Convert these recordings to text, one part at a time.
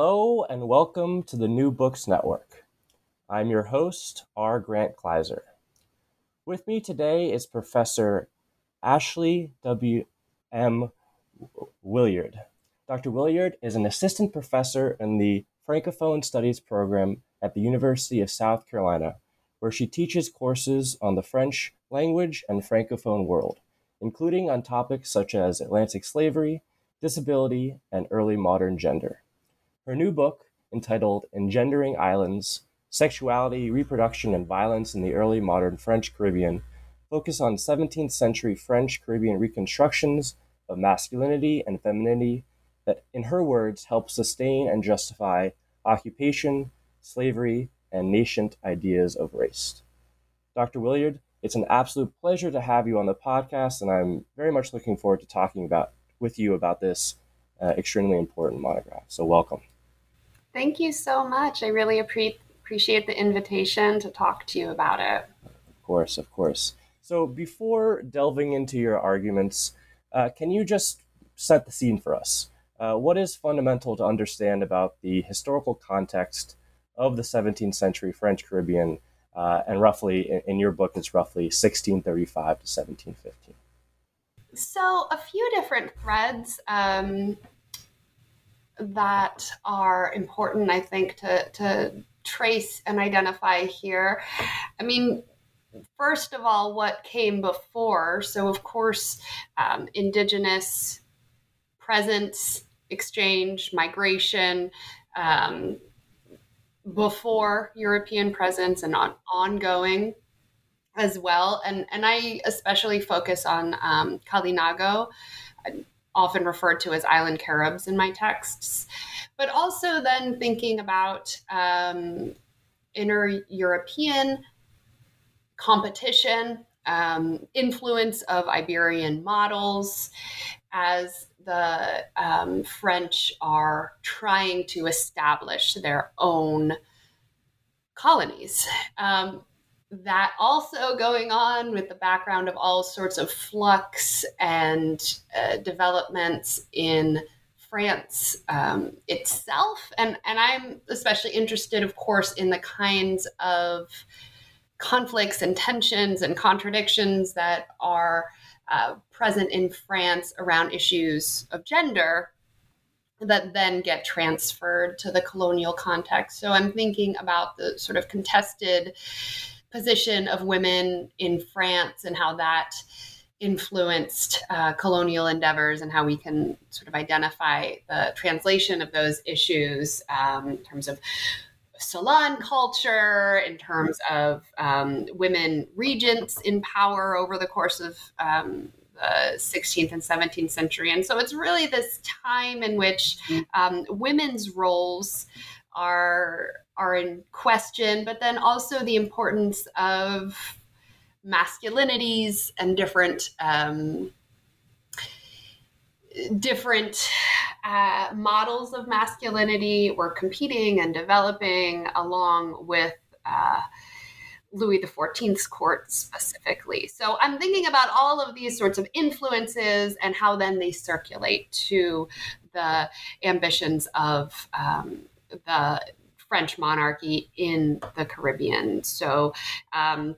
Hello, and welcome to the New Books Network. I'm your host, R. Grant Kleiser. With me today is Professor Ashley W. M. Williard. Dr. Williard is an assistant professor in the Francophone Studies program at the University of South Carolina, where she teaches courses on the French language and Francophone world, including on topics such as Atlantic slavery, disability, and early modern gender. Her new book, entitled Engendering Islands Sexuality, Reproduction, and Violence in the Early Modern French Caribbean, focus on 17th century French Caribbean reconstructions of masculinity and femininity that, in her words, help sustain and justify occupation, slavery, and nascent ideas of race. Dr. Williard, it's an absolute pleasure to have you on the podcast, and I'm very much looking forward to talking about with you about this uh, extremely important monograph. So, welcome. Thank you so much. I really appre- appreciate the invitation to talk to you about it. Of course, of course. So, before delving into your arguments, uh, can you just set the scene for us? Uh, what is fundamental to understand about the historical context of the 17th century French Caribbean? Uh, and roughly, in, in, your book, it's roughly 1635 to 1715. So, a few different threads. Um, that are important, I think, to, to trace and identify here. I mean, first of all, what came before? So, of course, um, indigenous presence, exchange, migration. Um, before European presence and on ongoing as well, and and I especially focus on um, Kalinago, often referred to as island Caribs in my texts, but also then thinking about um, inner European competition, um, influence of Iberian models as the um, French are trying to establish their own colonies. Um, that also going on with the background of all sorts of flux and uh, developments in France um, itself. And, and I'm especially interested, of course, in the kinds of conflicts and tensions and contradictions that are uh, present in France around issues of gender that then get transferred to the colonial context. So I'm thinking about the sort of contested position of women in France and how that influenced uh, colonial endeavors and how we can sort of identify the translation of those issues um, in terms of salon culture, in terms of um, women regents in power over the course of um, the 16th and 17th century. And so it's really this time in which um, women's roles are are in question, but then also the importance of masculinities and different um, different uh, models of masculinity were competing and developing along with uh, Louis XIV's court specifically. So I'm thinking about all of these sorts of influences and how then they circulate to the ambitions of um, the French monarchy in the Caribbean. So, um,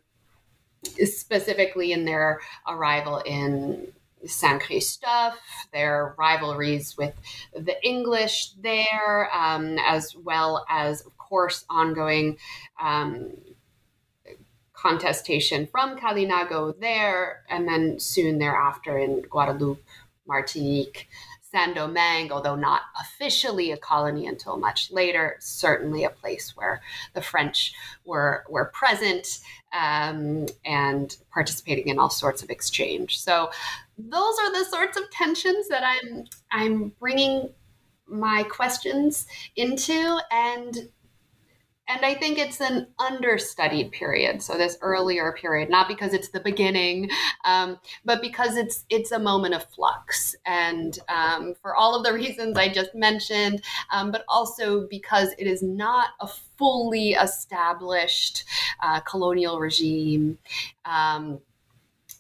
specifically in their arrival in Saint Christophe, their rivalries with the English there, um, as well as, of course, ongoing um, contestation from Kalinago there, and then soon thereafter in Guadeloupe, Martinique, Saint Domingue, although not officially a colony until much later, certainly a place where the French were were present um, and participating in all sorts of exchange. So those are the sorts of tensions that I'm I'm bringing my questions into and and I think it's an understudied period. So this earlier period, not because it's the beginning, um, but because it's it's a moment of flux, and um, for all of the reasons I just mentioned, um, but also because it is not a fully established uh, colonial regime, um,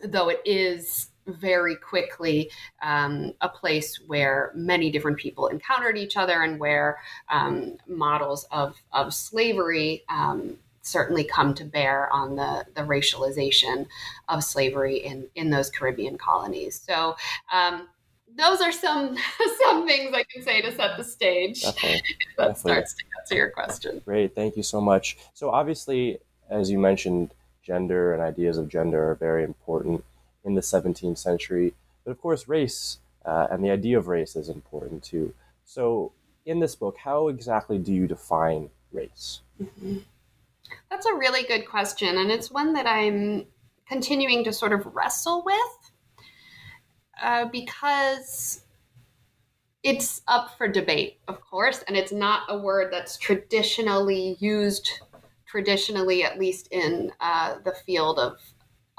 though it is very quickly um, a place where many different people encountered each other and where um, models of, of slavery um, certainly come to bear on the, the racialization of slavery in, in those Caribbean colonies. So um, those are some some things I can say to set the stage. Definitely. If that Definitely. starts to answer your question. Great, thank you so much. So obviously, as you mentioned, gender and ideas of gender are very important in the 17th century. But of course, race uh, and the idea of race is important too. So, in this book, how exactly do you define race? Mm-hmm. That's a really good question, and it's one that I'm continuing to sort of wrestle with uh, because it's up for debate, of course, and it's not a word that's traditionally used, traditionally, at least in uh, the field of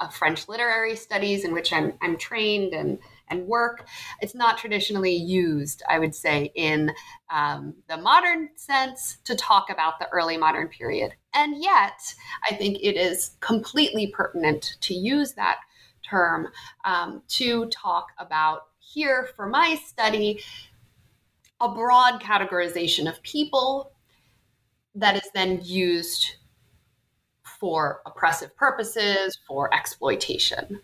of French literary studies in which I'm, I'm trained and, and work. It's not traditionally used, I would say, in um, the modern sense to talk about the early modern period. And yet, I think it is completely pertinent to use that term um, to talk about here for my study a broad categorization of people that is then used for oppressive purposes, for exploitation.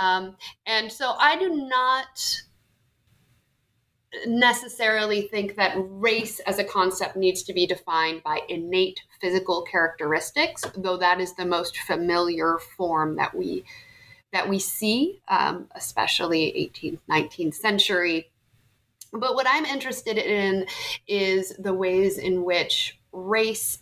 Um, and so I do not necessarily think that race as a concept needs to be defined by innate physical characteristics, though that is the most familiar form that we that we see, um, especially 18th, 19th century. But what I'm interested in is the ways in which race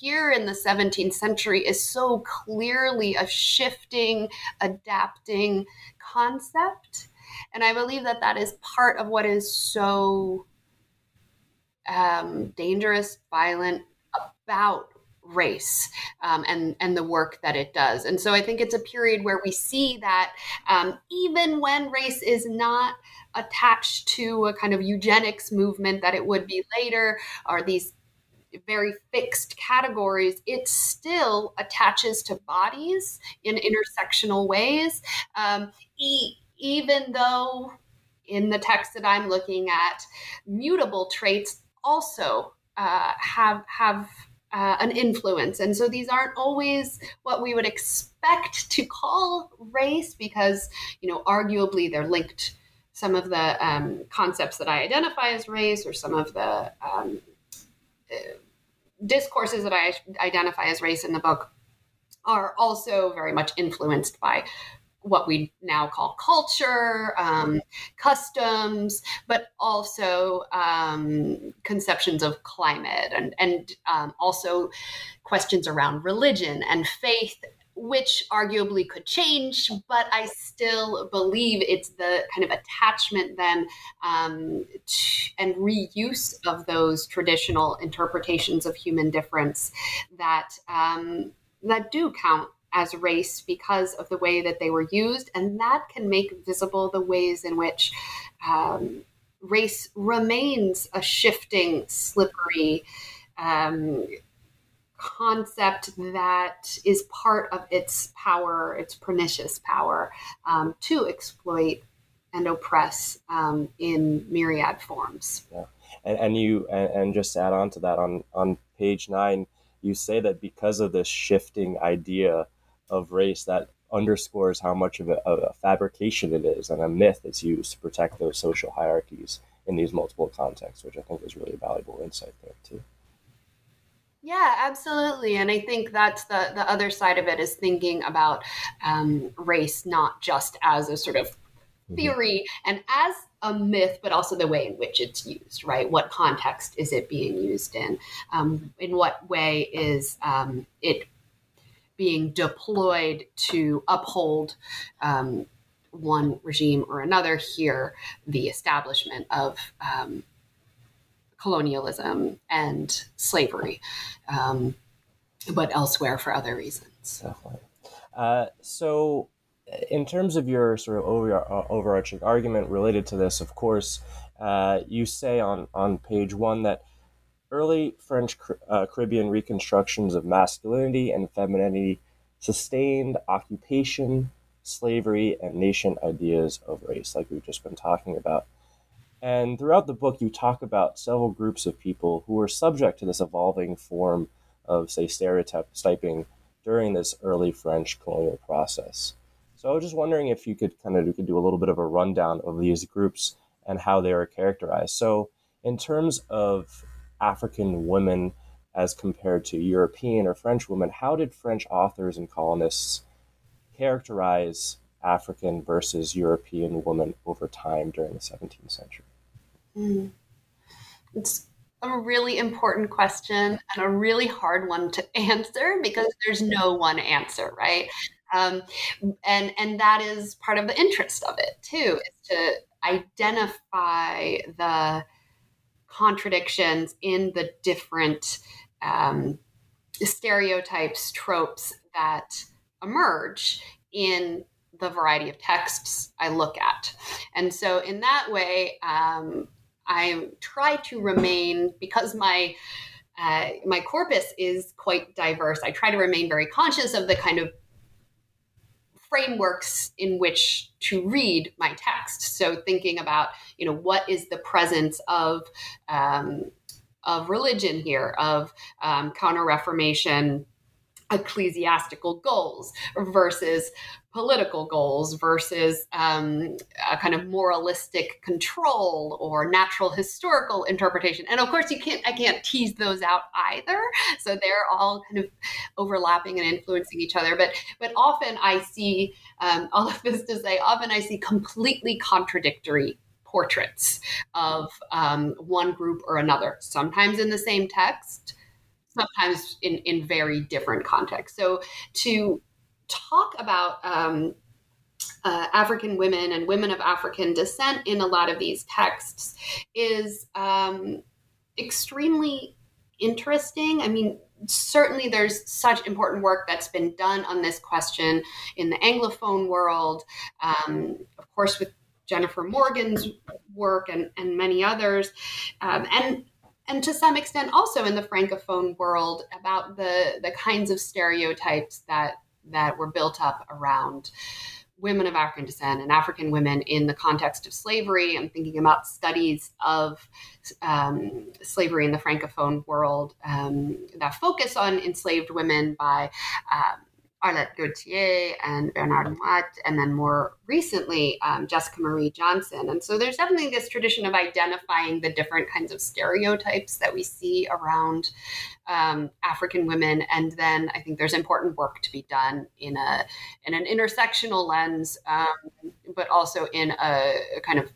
here in the 17th century is so clearly a shifting, adapting concept. And I believe that that is part of what is so um, dangerous, violent about race um, and and the work that it does. And so I think it's a period where we see that um, even when race is not attached to a kind of eugenics movement that it would be later, or these very fixed categories, it still attaches to bodies in intersectional ways. Um, e- even though in the text that I'm looking at, mutable traits also uh, have have uh, an influence, and so these aren't always what we would expect to call race, because you know arguably they're linked. Some of the um, concepts that I identify as race, or some of the um, discourses that I identify as race in the book are also very much influenced by what we now call culture, um, customs, but also um, conceptions of climate and, and um, also questions around religion and faith which arguably could change, but I still believe it's the kind of attachment then um, t- and reuse of those traditional interpretations of human difference that um, that do count as race because of the way that they were used, and that can make visible the ways in which um, race remains a shifting, slippery um, concept that is part of its power, its pernicious power, um, to exploit and oppress um, in myriad forms. Yeah. And, and you and, and just add on to that on on page nine, you say that because of this shifting idea of race that underscores how much of a, a, fabrication it is and a myth that's used to protect those social hierarchies in these multiple contexts, which I think is really valuable insight there too. Yeah, absolutely. And I think that's the, the other side of it is thinking about um, race not just as a sort of mm-hmm. theory and as a myth, but also the way in which it's used, right? What context is it being used in? Um, in what way is um, it being deployed to uphold um, one regime or another? Here, the establishment of um, colonialism and slavery, um, but elsewhere for other reasons. Definitely. Uh, so, in terms of your sort of over, uh, overarching argument related to this, of course, uh, you say on, on page one that early French uh, Caribbean reconstructions of masculinity and femininity sustained occupation, slavery, and nation ideas of race, like we've just been talking about. And throughout the book, you talk about several groups of people who were subject to this evolving form of, say, stereotyping during this early French colonial process. So I was just wondering if you could kind of you could do a little bit of a rundown of these groups and how they are characterized. So in terms of African women as compared to European or French women, how did French authors and colonists characterize African versus European women over time during the 17th century? Mm. It's a really important question and a really hard one to answer because there's no one answer, right? Um, and and that is part of the interest of it too, is to identify the contradictions in the different um, stereotypes, tropes that emerge in the variety of texts I look at. And so, in that way, um, I try to remain because my uh, my corpus is quite diverse. I try to remain very conscious of the kind of frameworks in which to read my text. So thinking about, you know, what is the presence of um, of religion here, of um, Counter Reformation ecclesiastical goals versus political goals versus um, a kind of moralistic control or natural historical interpretation. And of course you can't i can't tease those out either. So they're all kind of overlapping and influencing each other. But but often i see um, all of this to say often i see completely contradictory portraits of um, one group or another sometimes in the same text sometimes in, in very different contexts. So to talk about um, uh, African women and women of African descent in a lot of these texts is um, extremely interesting. I mean, certainly there's such important work that's been done on this question in the Anglophone world, um, of course, with Jennifer Morgan's work and, and many others. Um, and and to some extent also in the francophone world about the the kinds of stereotypes that that were built up around women of African descent and African women in the context of slavery. I'm thinking about studies of um, slavery in the francophone world um, that focus on enslaved women by um, Arlette Gautier and Bernard Moitt, and then more recently, um, Jessica Marie Johnson. And so there's definitely this tradition of identifying the different kinds of stereotypes that we see around um, African women. And then I think there's important work to be done in a in an intersectional lens, um, but also in a, a kind of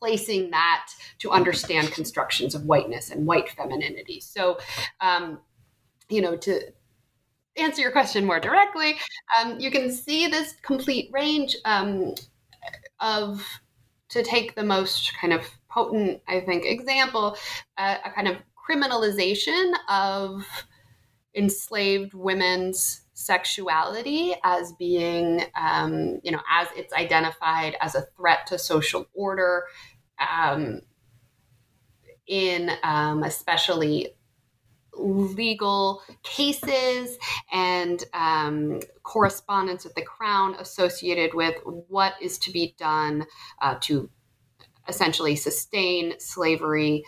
placing that to understand constructions of whiteness and white femininity. So, um, you know, to answer your question more directly, um, you can see this complete range um, of, to take the most kind of potent, I think, example, uh, a kind of criminalization of enslaved women's sexuality as being, um, you know, as it's identified as a threat to social order um, in um, especially legal cases and um, correspondence with the crown associated with what is to be done uh, to essentially sustain slavery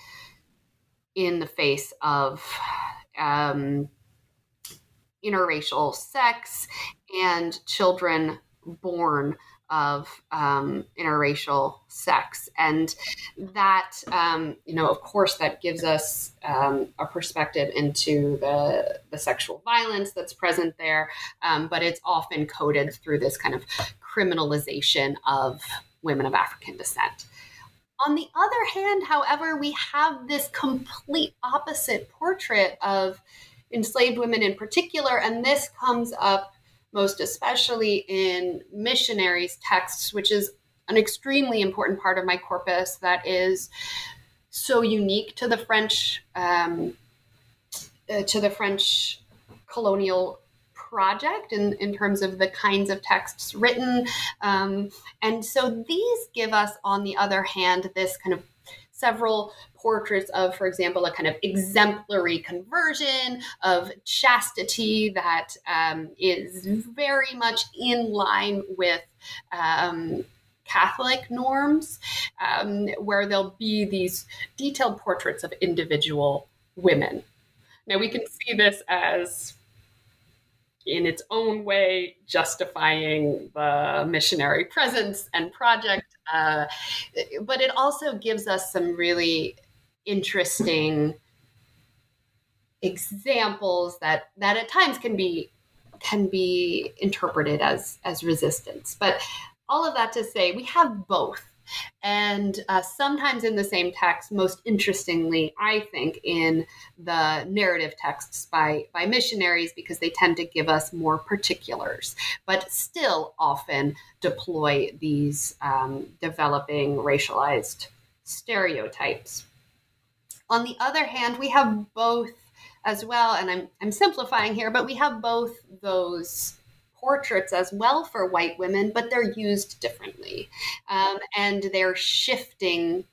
in the face of um, interracial sex and children born of um, interracial sex. And that, um, you know, of course, that gives us um, a perspective into the, the sexual violence that's present there, um, but it's often coded through this kind of criminalization of women of African descent. On the other hand, however, we have this complete opposite portrait of enslaved women in particular, and this comes up most especially in missionaries' texts, which is an extremely important part of my corpus that is so unique to the French um, uh, to the French colonial project in, in terms of the kinds of texts written. Um, and so these give us, on the other hand, this kind of several portraits of, for example, a kind of exemplary conversion of chastity that um, is very much in line with. Um, Catholic norms, um, where there'll be these detailed portraits of individual women. Now, we can see this as in its own way justifying the missionary presence and project. Uh, but it also gives us some really interesting examples that that at times can be can be interpreted as as resistance. But all of that to say, we have both and uh, sometimes in the same text most interestingly i think in the narrative texts by by missionaries because they tend to give us more particulars but still often deploy these um, developing racialized stereotypes. On the other hand we have both as well and i'm, I'm simplifying here but we have both those portraits as well for white women, but they're used differently. Um, and they're shifting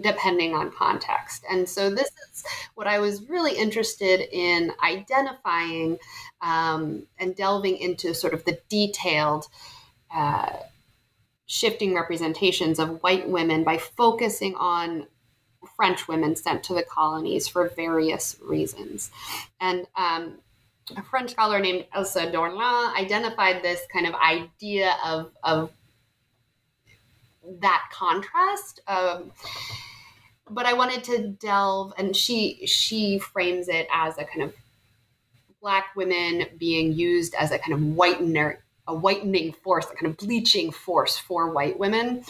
depending on context. And so, this is what I was really interested in identifying um, and delving into sort of the detailed. Uh, shifting representations of white women by focusing on French women sent to the colonies for various reasons. And um, a French scholar named Elsa Dorlin identified this kind of idea of, of that contrast. Um, but I wanted to delve, and she she frames it as a kind of black women being used as a kind of whitener, a whitening force, a kind of bleaching force for white women,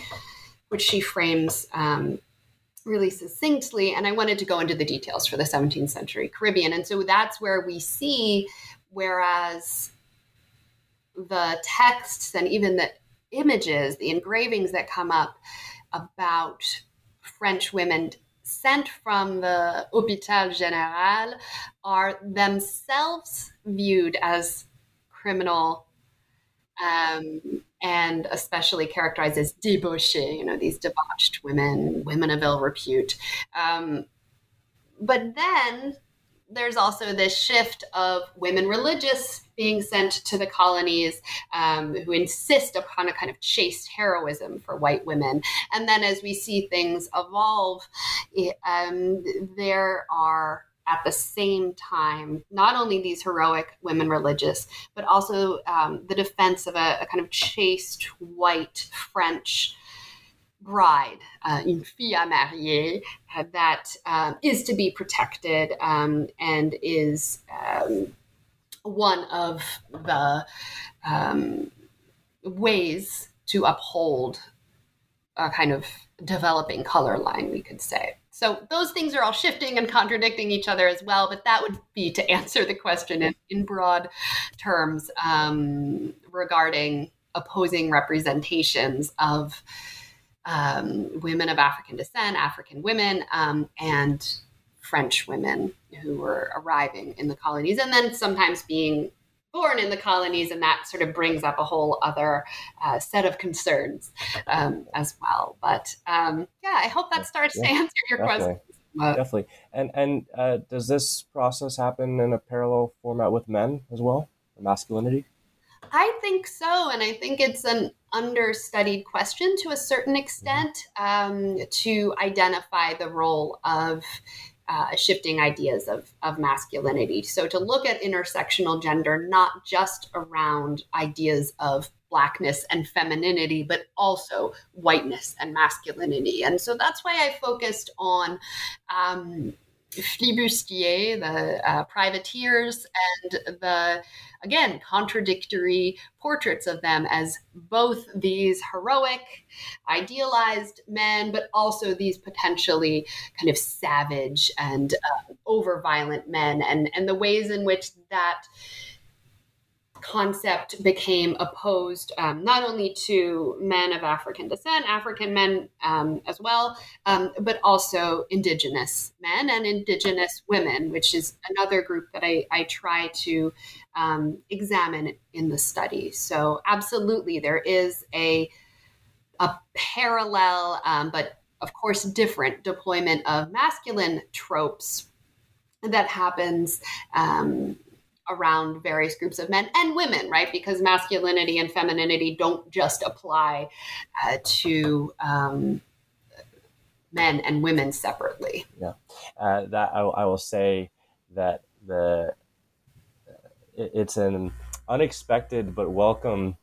which she frames um, really succinctly. And I wanted to go into the details for the 17th century Caribbean. And so that's where we see, whereas the texts and even the images, the engravings that come up about French women sent from the Hôpital Général are themselves viewed as criminal um, and especially characterized as debauchées, you know, these debauched women, women of ill repute. Um, but then there's also this shift of women religious being sent to the colonies um, who insist upon a kind of chaste heroism for white women. And then as we see things evolve, um, there are at the same time not only these heroic women religious, but also um, the defense of a, a, kind of chaste white French bride, uh, une fille à marier, uh, that um, is to be protected um, and is um, one of the um, ways to uphold a kind of developing color line, we could say. So those things are all shifting and contradicting each other as well. But that would be to answer the question in, in broad terms um, regarding opposing representations of um, women of African descent, African women, um, and French women who were arriving in the colonies, and then sometimes being born in the colonies, and that sort of brings up a whole other uh, set of concerns um, as well. But um, yeah, I hope that starts yeah, to answer your definitely. question. Uh, definitely. And and uh, does this process happen in a parallel format with men as well, masculinity? I think so, and I think it's an understudied question to a certain extent um, to identify the role of uh, shifting ideas of, of masculinity. So, to look at intersectional gender, not just around ideas of blackness and femininity, but also whiteness and masculinity. And so that's why I focused on um, flibustiers, the uh, privateers, and the, again, contradictory portraits of them as both these heroic, idealized men, but also these potentially kind of savage and uh, over violent men, and, and the ways in which that concept became opposed um, not only to men of African descent, African men um, as well, um, but also indigenous men and indigenous women, which is another group that I, I try to um, examine in the study. So, absolutely, there is a, a parallel, um, but of course, different deployment of masculine tropes that happens um, around various groups of men and women, right? Because masculinity and femininity don't just apply uh, to um, men and women separately. Yeah, uh, that I, I, will say that the it, it's an unexpected but welcome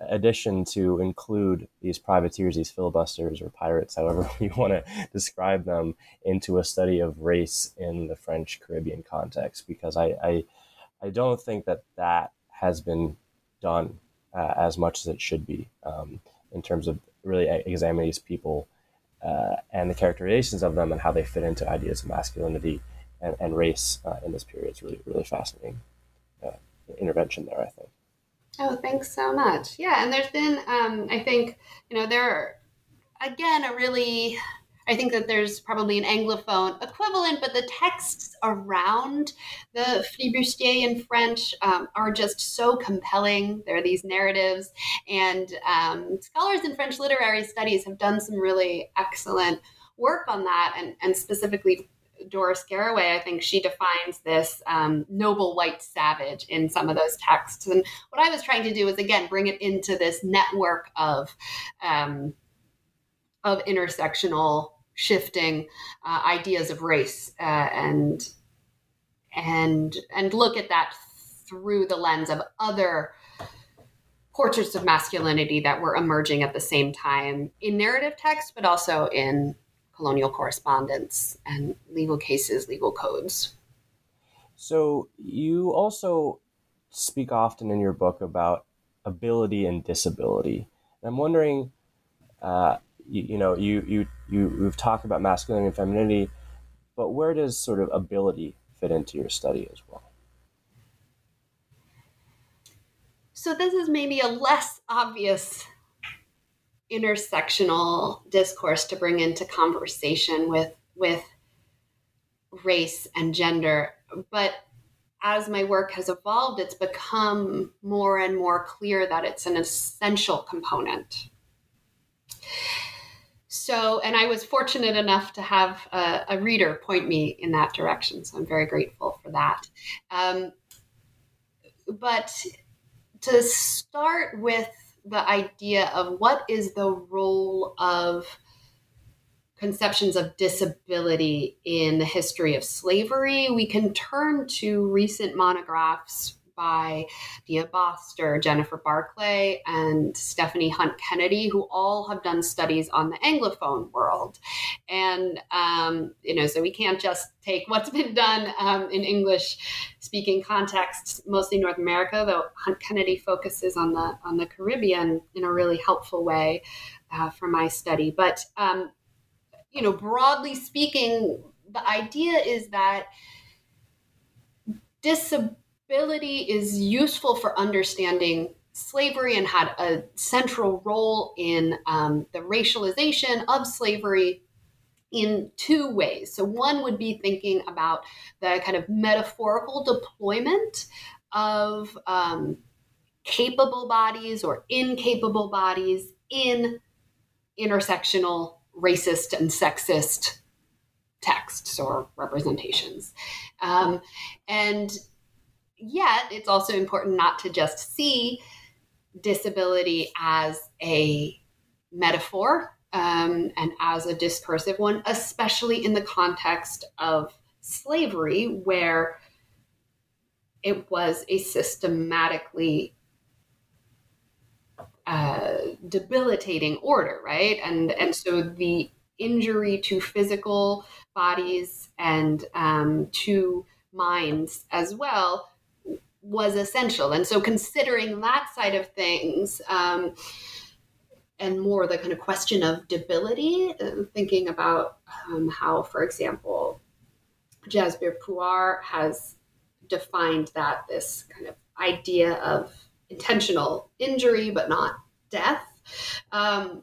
addition to include these privateers, these filibusters or pirates, however you want to describe them, into a study of race in the French Caribbean context, because I, I I don't think that that has been done uh, as much as it should be um, in terms of really examining these people uh, and the characterizations of them and how they fit into ideas of masculinity and, and race uh, in this period. It's really, really fascinating uh, intervention there, I think. Oh, thanks so much. Yeah, and there's been, um, I think, you know, there are, again, a really I think that there's probably an Anglophone equivalent, but the texts around the flibustier in French um, are just so compelling. There are these narratives, and um, scholars in French literary studies have done some really excellent work on that, and, and specifically Doris Garraway, I think she defines this um, noble white savage in some of those texts. And what I was trying to do was, again, bring it into this network of um, of intersectional shifting uh, ideas of race uh, and and and look at that through the lens of other portraits of masculinity that were emerging at the same time in narrative text, but also in colonial correspondence and legal cases, legal codes. So you also speak often in your book about ability and disability. I'm wondering, uh, you, you know, you you you we've talked about masculinity and femininity, but where does sort of ability fit into your study as well? So this is maybe a less obvious intersectional discourse to bring into conversation with with race and gender, but as my work has evolved, it's become more and more clear that it's an essential component so, and I was fortunate enough to have a, a, reader point me in that direction. So I'm very grateful for that. Um, but to start with the idea of what is the role of conceptions of disability in the history of slavery, we can turn to recent monographs by Dea Boster, Jennifer Barclay, and Stefanie Hunt Kennedy, who all have done studies on the Anglophone world. And, um, you know, so we can't just take what's been done um, in English speaking contexts, mostly North America, though Hunt Kennedy focuses on the, on the Caribbean in a really helpful way uh, for my study. But, um, you know, broadly speaking, the idea is that disability ability is useful for understanding slavery and had a central role in um, the racialization of slavery in two ways. So, one would be thinking about the kind of metaphorical deployment of um, capable bodies or incapable bodies in intersectional racist and sexist texts or representations. Um, and yet, it's also important not to just see disability as a metaphor um, and as a discursive one, especially in the context of slavery, where it was a systematically uh, debilitating order, right? And and so the injury to physical bodies and um, to minds as well was essential. And so considering that side of things. Um, and more the kind of question of debility, uh, thinking about um, how, for example, Jasbir Puar has defined that this kind of idea of intentional injury but not death um,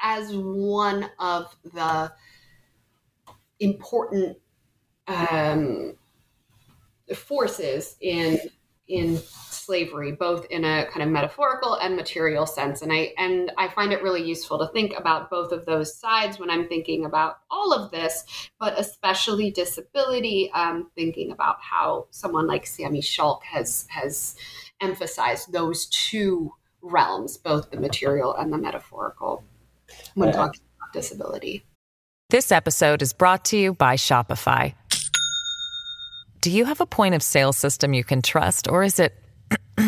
as one of the important um, forces in in slavery, both in a kind of metaphorical and material sense. And I and I find it really useful to think about both of those sides when I'm thinking about all of this, but especially disability. Um, thinking about how someone like Sami Schalk has has emphasized those two realms, both the material and the metaphorical, when uh, talking about disability. This episode is brought to you by Shopify. Do you have a point of sale system you can trust, or is it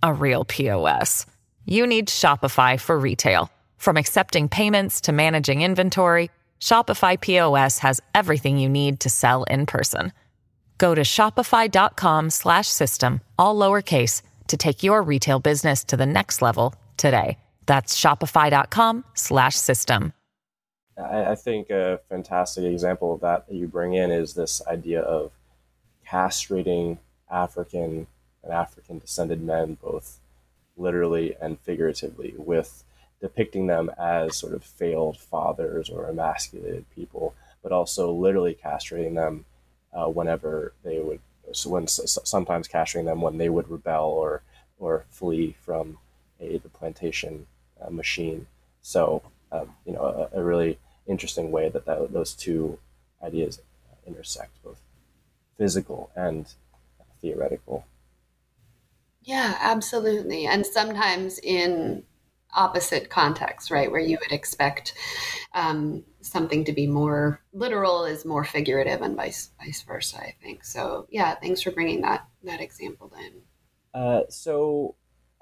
a real POS? You need Shopify for retail. From accepting payments to managing inventory, Shopify POS has everything you need to sell in person. Go to shopify.com/system all lowercase to take your retail business to the next level today. That's shopify.com/system. I, I think a fantastic example of that that you bring in is this idea of castrating African and African descended men, both literally and figuratively, with depicting them as sort of failed fathers or emasculated people, but also literally castrating them uh, whenever they would, so when sometimes castrating them when they would rebel or or flee from a the plantation uh, machine. So um, you know a, a, really interesting way that, that those two ideas intersect, both physical and theoretical. Yeah, absolutely. And sometimes in opposite contexts, right, where you would expect um, something to be more literal is more figurative, and vice vice versa. I think so. Yeah, thanks for bringing that that example in. Uh, so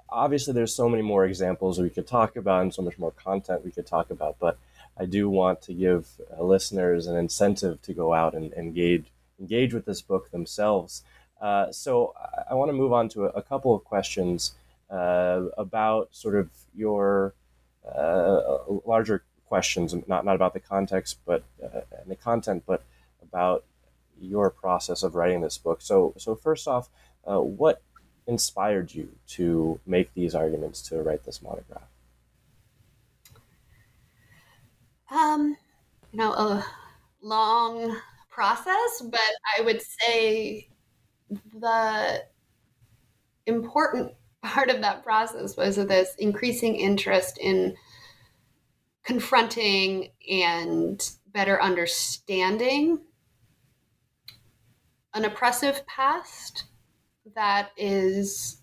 obviously, there's so many more examples we could talk about, and so much more content we could talk about. But I do want to give uh, listeners an incentive to go out and engage engage with this book themselves. Uh, so I, I want to move on to a, a couple of questions uh, about sort of your uh, larger questions, not not about the context, but uh, and the content, but about your process of writing this book. So so first off, uh, what inspired you to make these arguments to write this monograph? Um, you know, a long process, but I would say the important part of that process was this increasing interest in confronting and better understanding an oppressive past that is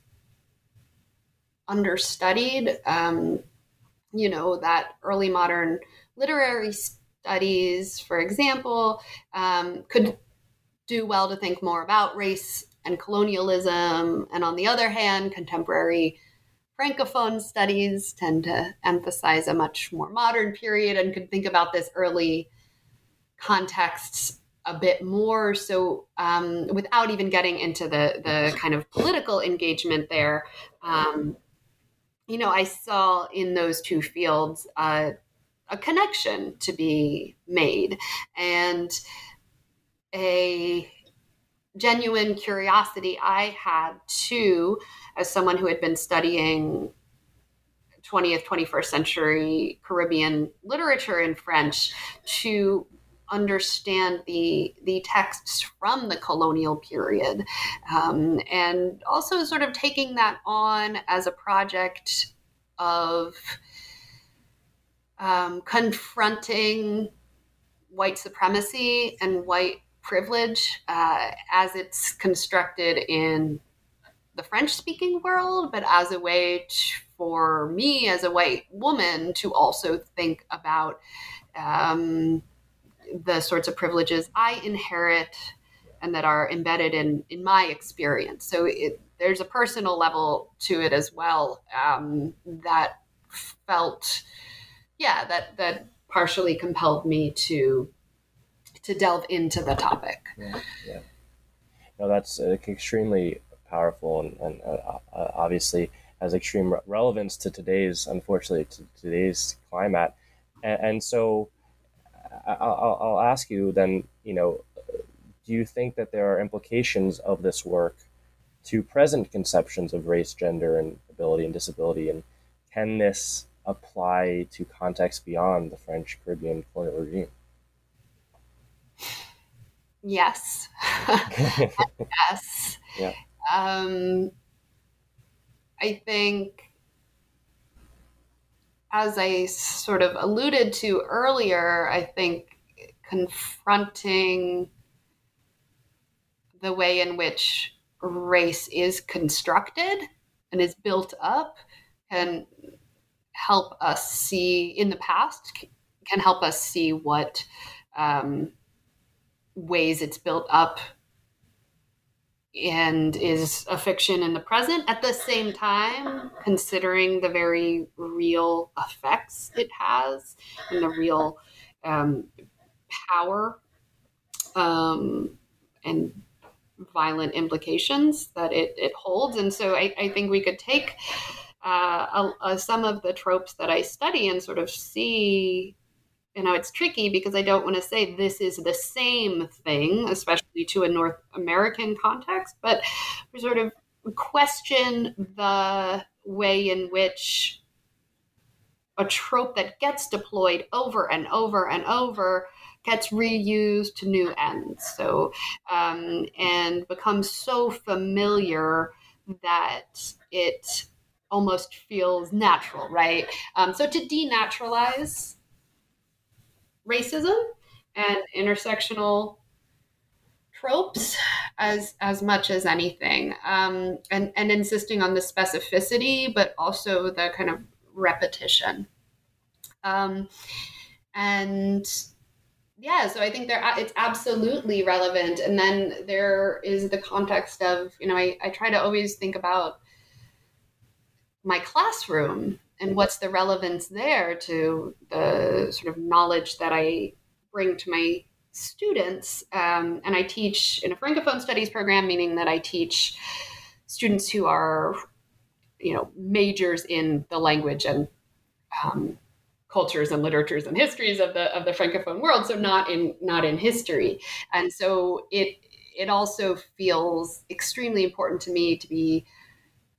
understudied. Um, you know, that early modern literary studies, for example, um, could do well to think more about race and colonialism. And on the other hand, contemporary Francophone studies tend to emphasize a much more modern period and could think about this early contexts a bit more. So, um, without even getting into the the kind of political engagement there, um, you know, I saw in those two fields uh, a connection to be made and a genuine curiosity I had too, as someone who had been studying 20th, 21st century Caribbean literature in French, to understand the the texts from the colonial period, um, and also sort of taking that on as a project of um, confronting white supremacy and white privilege uh, as it's constructed in the French speaking world, but as a way to, for me as a white woman to also think about um, the sorts of privileges I inherit and that are embedded in, in my experience. So it, there's a personal level to it as well um, that felt, yeah, that that partially compelled me to to delve into the topic. Yeah, yeah. No, that's uh, extremely powerful and, and uh, uh, obviously has extreme relevance to today's, unfortunately, to today's climate. And, and so, I'll, I'll ask you then. You know, do you think that there are implications of this work to present conceptions of race, gender, and ability and disability, and can this apply to contexts beyond the French Caribbean colonial regime? Yes. yes. Yeah. Um, I think, as I sort of alluded to earlier, I think confronting the way in which race is constructed and is built up can help us see in the past can help us see what um, ways it's built up and is a fiction in the present. At the same time considering the very real effects it has and the real um, power um, and violent implications that it, it holds. And so I, I think we could take uh, some of the tropes that i study and sort of see you know it's tricky because i don't want to say this is the same thing especially to a north american context but we sort of question the way in which a trope that gets deployed over and over and over gets reused to new ends. So um, and becomes so familiar that it almost feels natural right? Um, so to denaturalize racism and intersectional tropes as as much as anything um, and and insisting on the specificity but also the kind of repetition. Um, and yeah so i think there it's absolutely relevant. And then there is the context of you know I, I try to always think about my classroom and what's the relevance there to the sort of knowledge that I bring to my students. Um, and I teach in a francophone studies program, meaning that I teach students who are, you know, majors in the language and um, cultures and literatures and histories of the of the francophone world. So not in not in history. And so it it also feels extremely important to me to be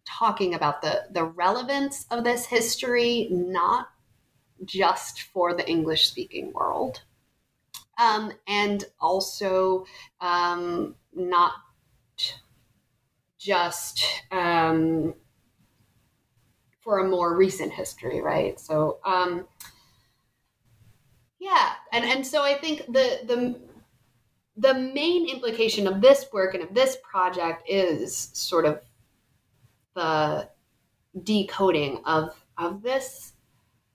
talking about the the relevance of this history, not just for the English speaking world, um, and also um, not just um, for a more recent history, right? So, um, yeah, and and so I think the the the main implication of this work and of this project is sort of the decoding of of this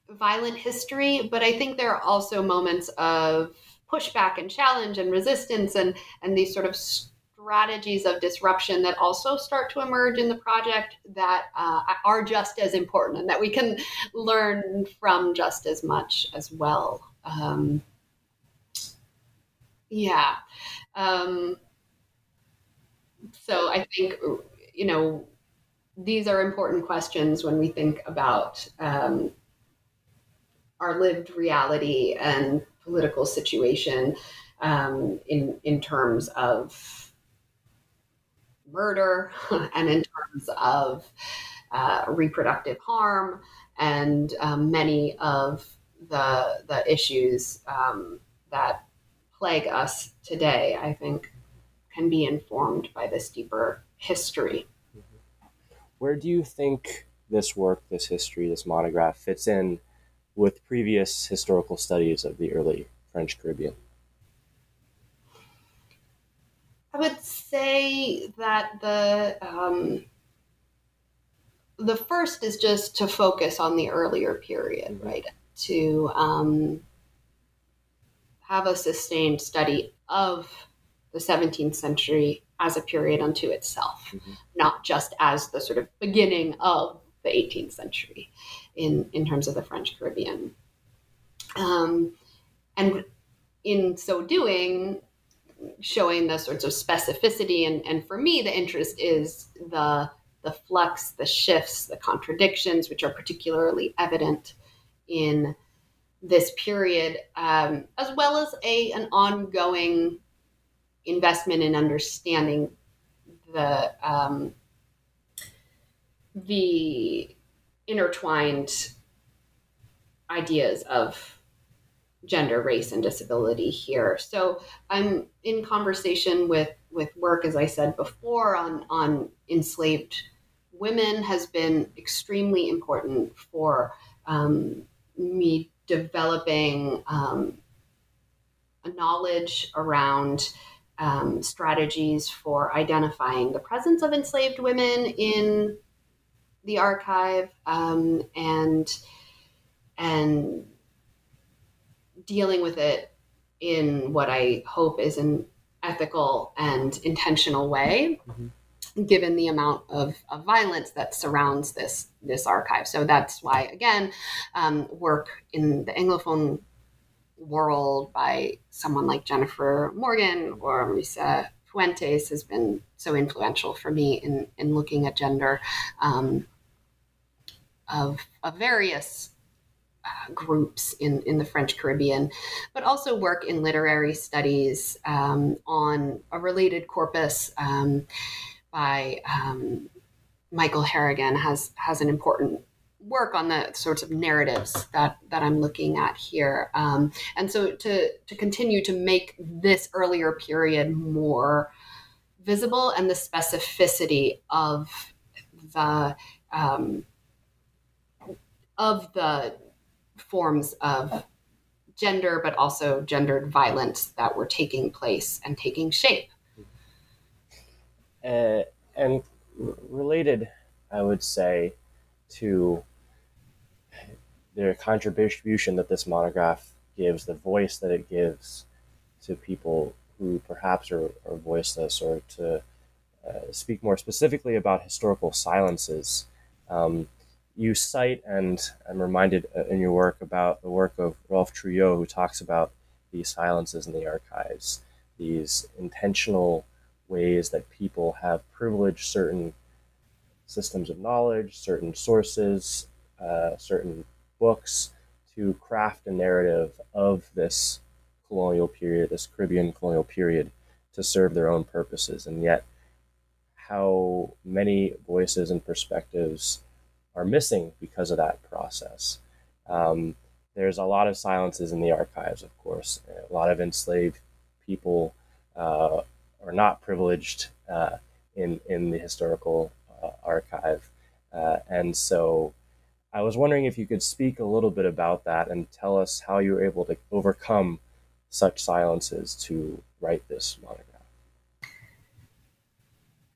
violent history but i think there are also moments of pushback and challenge and resistance and and these sort of strategies of disruption that also start to emerge in the project that uh, are just as important and that we can learn from just as much as well. Um, yeah. Um, so i think you know these are important questions when we think about um, our lived reality and political situation um, in in terms of murder and in terms of uh, reproductive harm and um, many of the the issues um, that plague us today, I think, can be informed by this deeper history. Where do you think this work, this history, this monograph fits in with previous historical studies of the early French Caribbean? I would say that the um, the first is just to focus on the earlier period, right? To um, have a sustained study of the 17th century as a period unto itself, mm-hmm. not just as the sort of beginning of the 18th century in, in terms of the French Caribbean. Um, and in so doing, showing the sorts of specificity. And, and for me, the interest is the, the flux, the shifts, the contradictions, which are particularly evident in this period, um, as well as a an ongoing investment in understanding the um, the intertwined ideas of gender, race, and disability here. So I'm in conversation with with work, as I said before, on on enslaved women has been extremely important for um, me developing um, a knowledge around um, strategies for identifying the presence of enslaved women in the archive um, and and dealing with it in what I hope is an ethical and intentional way. Mm-hmm given the amount of, of, violence that surrounds this this archive. So that's why, again, um, work in the Anglophone world by someone like Jennifer Morgan or Marisa Fuentes has been so influential for me in, in looking at gender um, of, of various uh, groups in, in the French Caribbean, but also work in literary studies um, on a related corpus. Um, by um, Michael Harrigan has has an important work on the sorts of narratives that that I'm looking at here. Um, and so to to continue to make this earlier period more visible and the specificity of the um, of the forms of gender, but also gendered violence that were taking place and taking shape uh, and related, I would say, to the contribution that this monograph gives, the voice that it gives to people who perhaps are, are voiceless, or to uh, speak more specifically about historical silences. Um, you cite, and I'm reminded uh, in your work about the work of Rolph Trouillot, who talks about these silences in the archives, these intentional ways that people have privileged certain systems of knowledge, certain sources, uh, certain books to craft a narrative of this colonial period, this Caribbean colonial period, to serve their own purposes. And yet, how many voices and perspectives are missing because of that process. Um, there's a lot of silences in the archives, of course. A lot of enslaved people uh, or not privileged uh, in in the historical uh, archive, uh, and so I was wondering if you could speak a little bit about that and tell us how you were able to overcome such silences to write this monograph.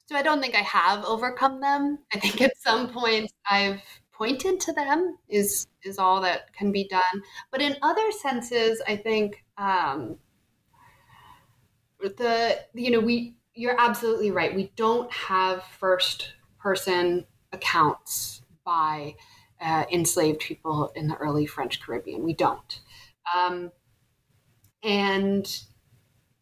So I don't think I have overcome them. I think at some point I've pointed to them is is all that can be done. But in other senses, I think um, the you know we you're absolutely right. We don't have first person accounts by uh, enslaved people in the early French Caribbean. We don't. Um, and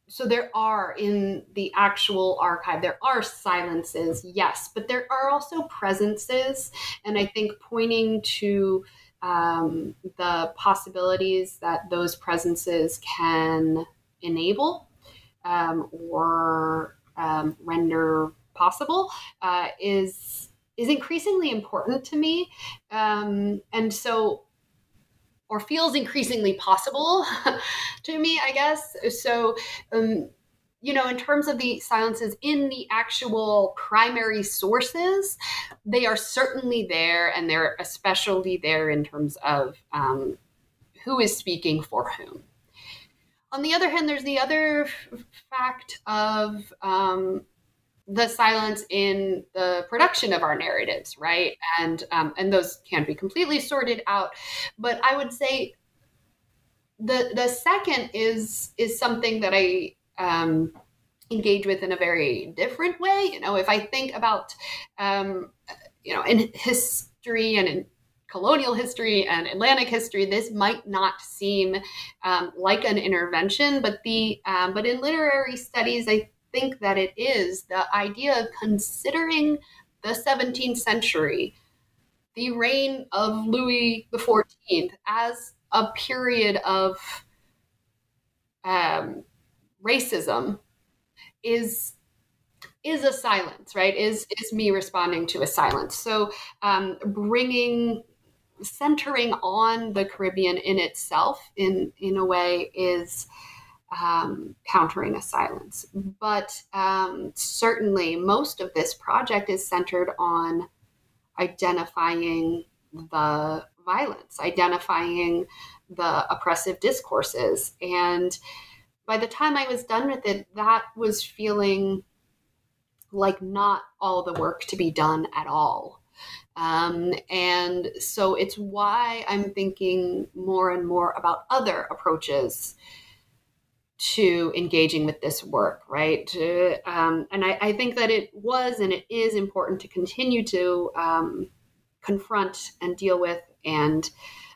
so there are in the actual archive, there are silences, yes, but there are also presences. And I think pointing to um, the possibilities that those presences can enable um, or um, render possible uh, is is increasingly important to me. Um, and so or feels increasingly possible to me, I guess. So, um, you know, in terms of the silences in the actual primary sources, they are certainly there, and they're especially there in terms of um, who is speaking for whom. On the other hand, there's the other fact of um, the silence in the production of our narratives, right? And um, and those can't be completely sorted out, but I would say the the second is is something that I um, engage with in a very different way. You know, if I think about um, you know in history and in colonial history and Atlantic history, this might not seem um, like an intervention, but the um, but in literary studies, I think that it is the idea of considering the 17th century, the reign of Louis XIV, as a period of um, racism is is a silence right? Is is me responding to a silence. So um, bringing centering on the caribbean in itself in in a way is um, countering a silence. But um, certainly, most of this project is centered on identifying the violence, identifying the oppressive discourses. And by the time I was done with it, that was feeling like not all the work to be done at all. Um, and so it's why I'm thinking more and more about other approaches to engaging with this work, right? To, um, and I, I, think that it was and it is important to continue to um, confront and deal with and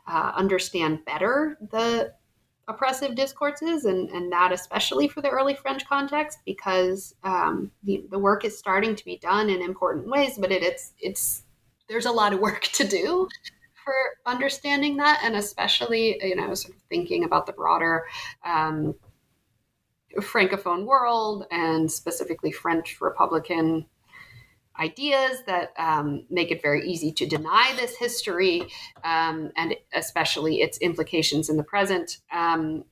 uh, understand better the oppressive discourses, and, and that especially for the early French context, because um, the, the work is starting to be done in important ways, but it, it's it's there's a lot of work to do for understanding that, and especially you know sort of thinking about the broader um, francophone world and specifically French Republican ideas that um, make it very easy to deny this history um, and especially its implications in the present. Um,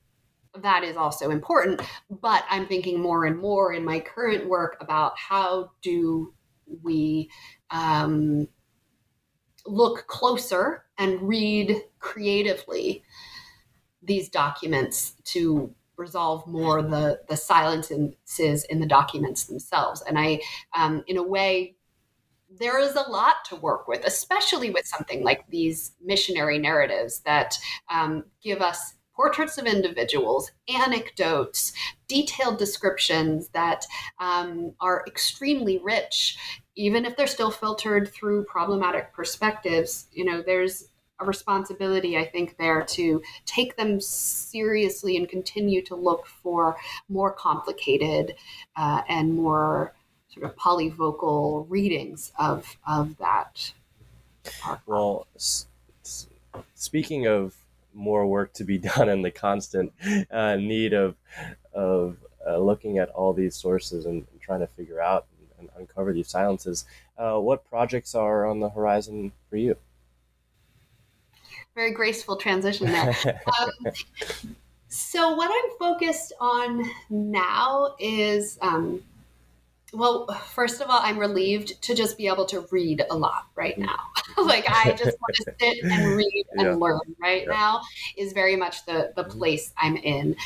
that is also important. But I'm thinking more and more in my current work about how do we um, look closer and read creatively these documents to resolve more the the silences in the documents themselves. And I, um, in a way, there is a lot to work with, especially with something like these missionary narratives that um, give us portraits of individuals, anecdotes, detailed descriptions that um, are extremely rich, even if they're still filtered through problematic perspectives. You know, there's a responsibility, I think, there to take them seriously and continue to look for more complicated uh, and more sort of polyvocal readings of of that. Well, s- speaking of more work to be done and the constant uh, need of of uh, looking at all these sources and, and, trying to figure out and, and uncover these silences, uh, what projects are on the horizon for you? Very graceful transition there. um, so what I'm focused on now is, um, well, first of all, I'm relieved to just be able to read a lot right now. like I just want to sit and read and yeah. learn right yeah. now is very much the the mm-hmm. place I'm in.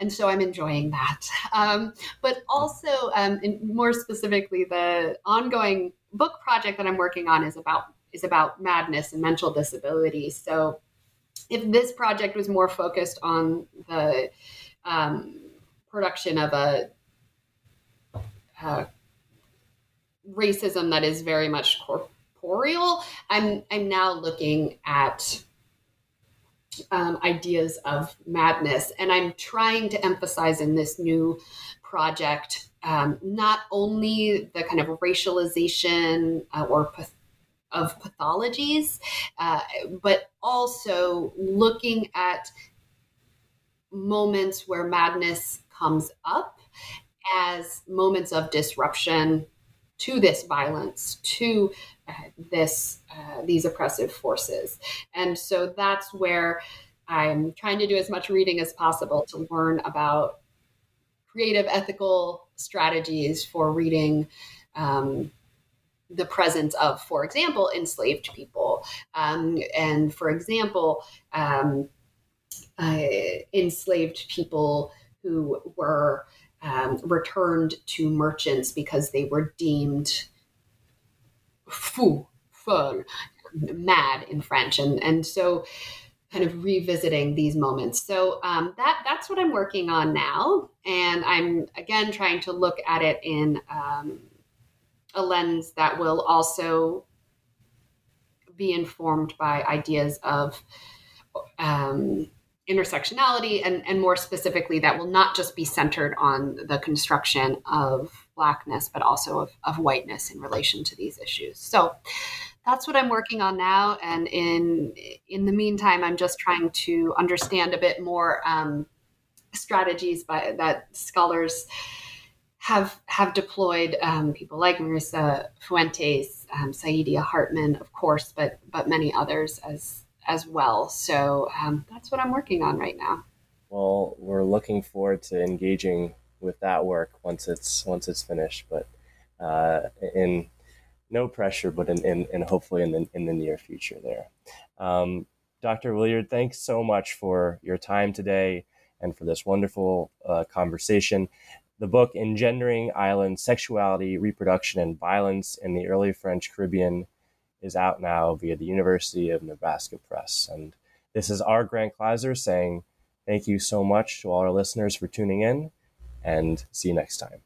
And so I'm enjoying that. Um, but also, um, more specifically, the ongoing book project that I'm working on is about is about madness and mental disability. So if this project was more focused on the um, production of a uh, racism that is very much corporeal, I'm I'm now looking at um, ideas of madness, and I'm trying to emphasize in this new project um, not only the kind of racialization uh, or of pathologies, uh, but also looking at moments where madness comes up as moments of disruption to this violence, to uh, this uh, these oppressive forces, and so that's where I'm trying to do as much reading as possible to learn about creative ethical strategies for reading um, the presence of, for example, enslaved people. Um, and for example, um, uh, enslaved people who were um, returned to merchants because they were deemed fou, mad in French. And, and so kind of revisiting these moments. So um, that that's what I'm working on now, and I'm again trying to look at it in um, a lens that will also be informed by ideas of um, intersectionality and, and more specifically that will not just be centered on the construction of blackness but also of, of whiteness in relation to these issues. So that's what i'm working on now. And in in the meantime i'm just trying to understand a bit more um, strategies by that scholars have have deployed um, people like Marisa Fuentes, um, Saidiya Hartman, of course, but but many others as as well. So um, that's what I'm working on right now. Well, we're looking forward to engaging with that work once it's once it's finished. But uh, in no pressure, but in, in, in, hopefully in the in the near future there. Um, Dr. Williard, thanks so much for your time today and for this wonderful uh, conversation. The book Engendering Island Sexuality, Reproduction, and Violence in the Early French Caribbean is out now via the University of Nebraska Press. And this is our Grant Kleiser saying thank you so much to all our listeners for tuning in and see you next time.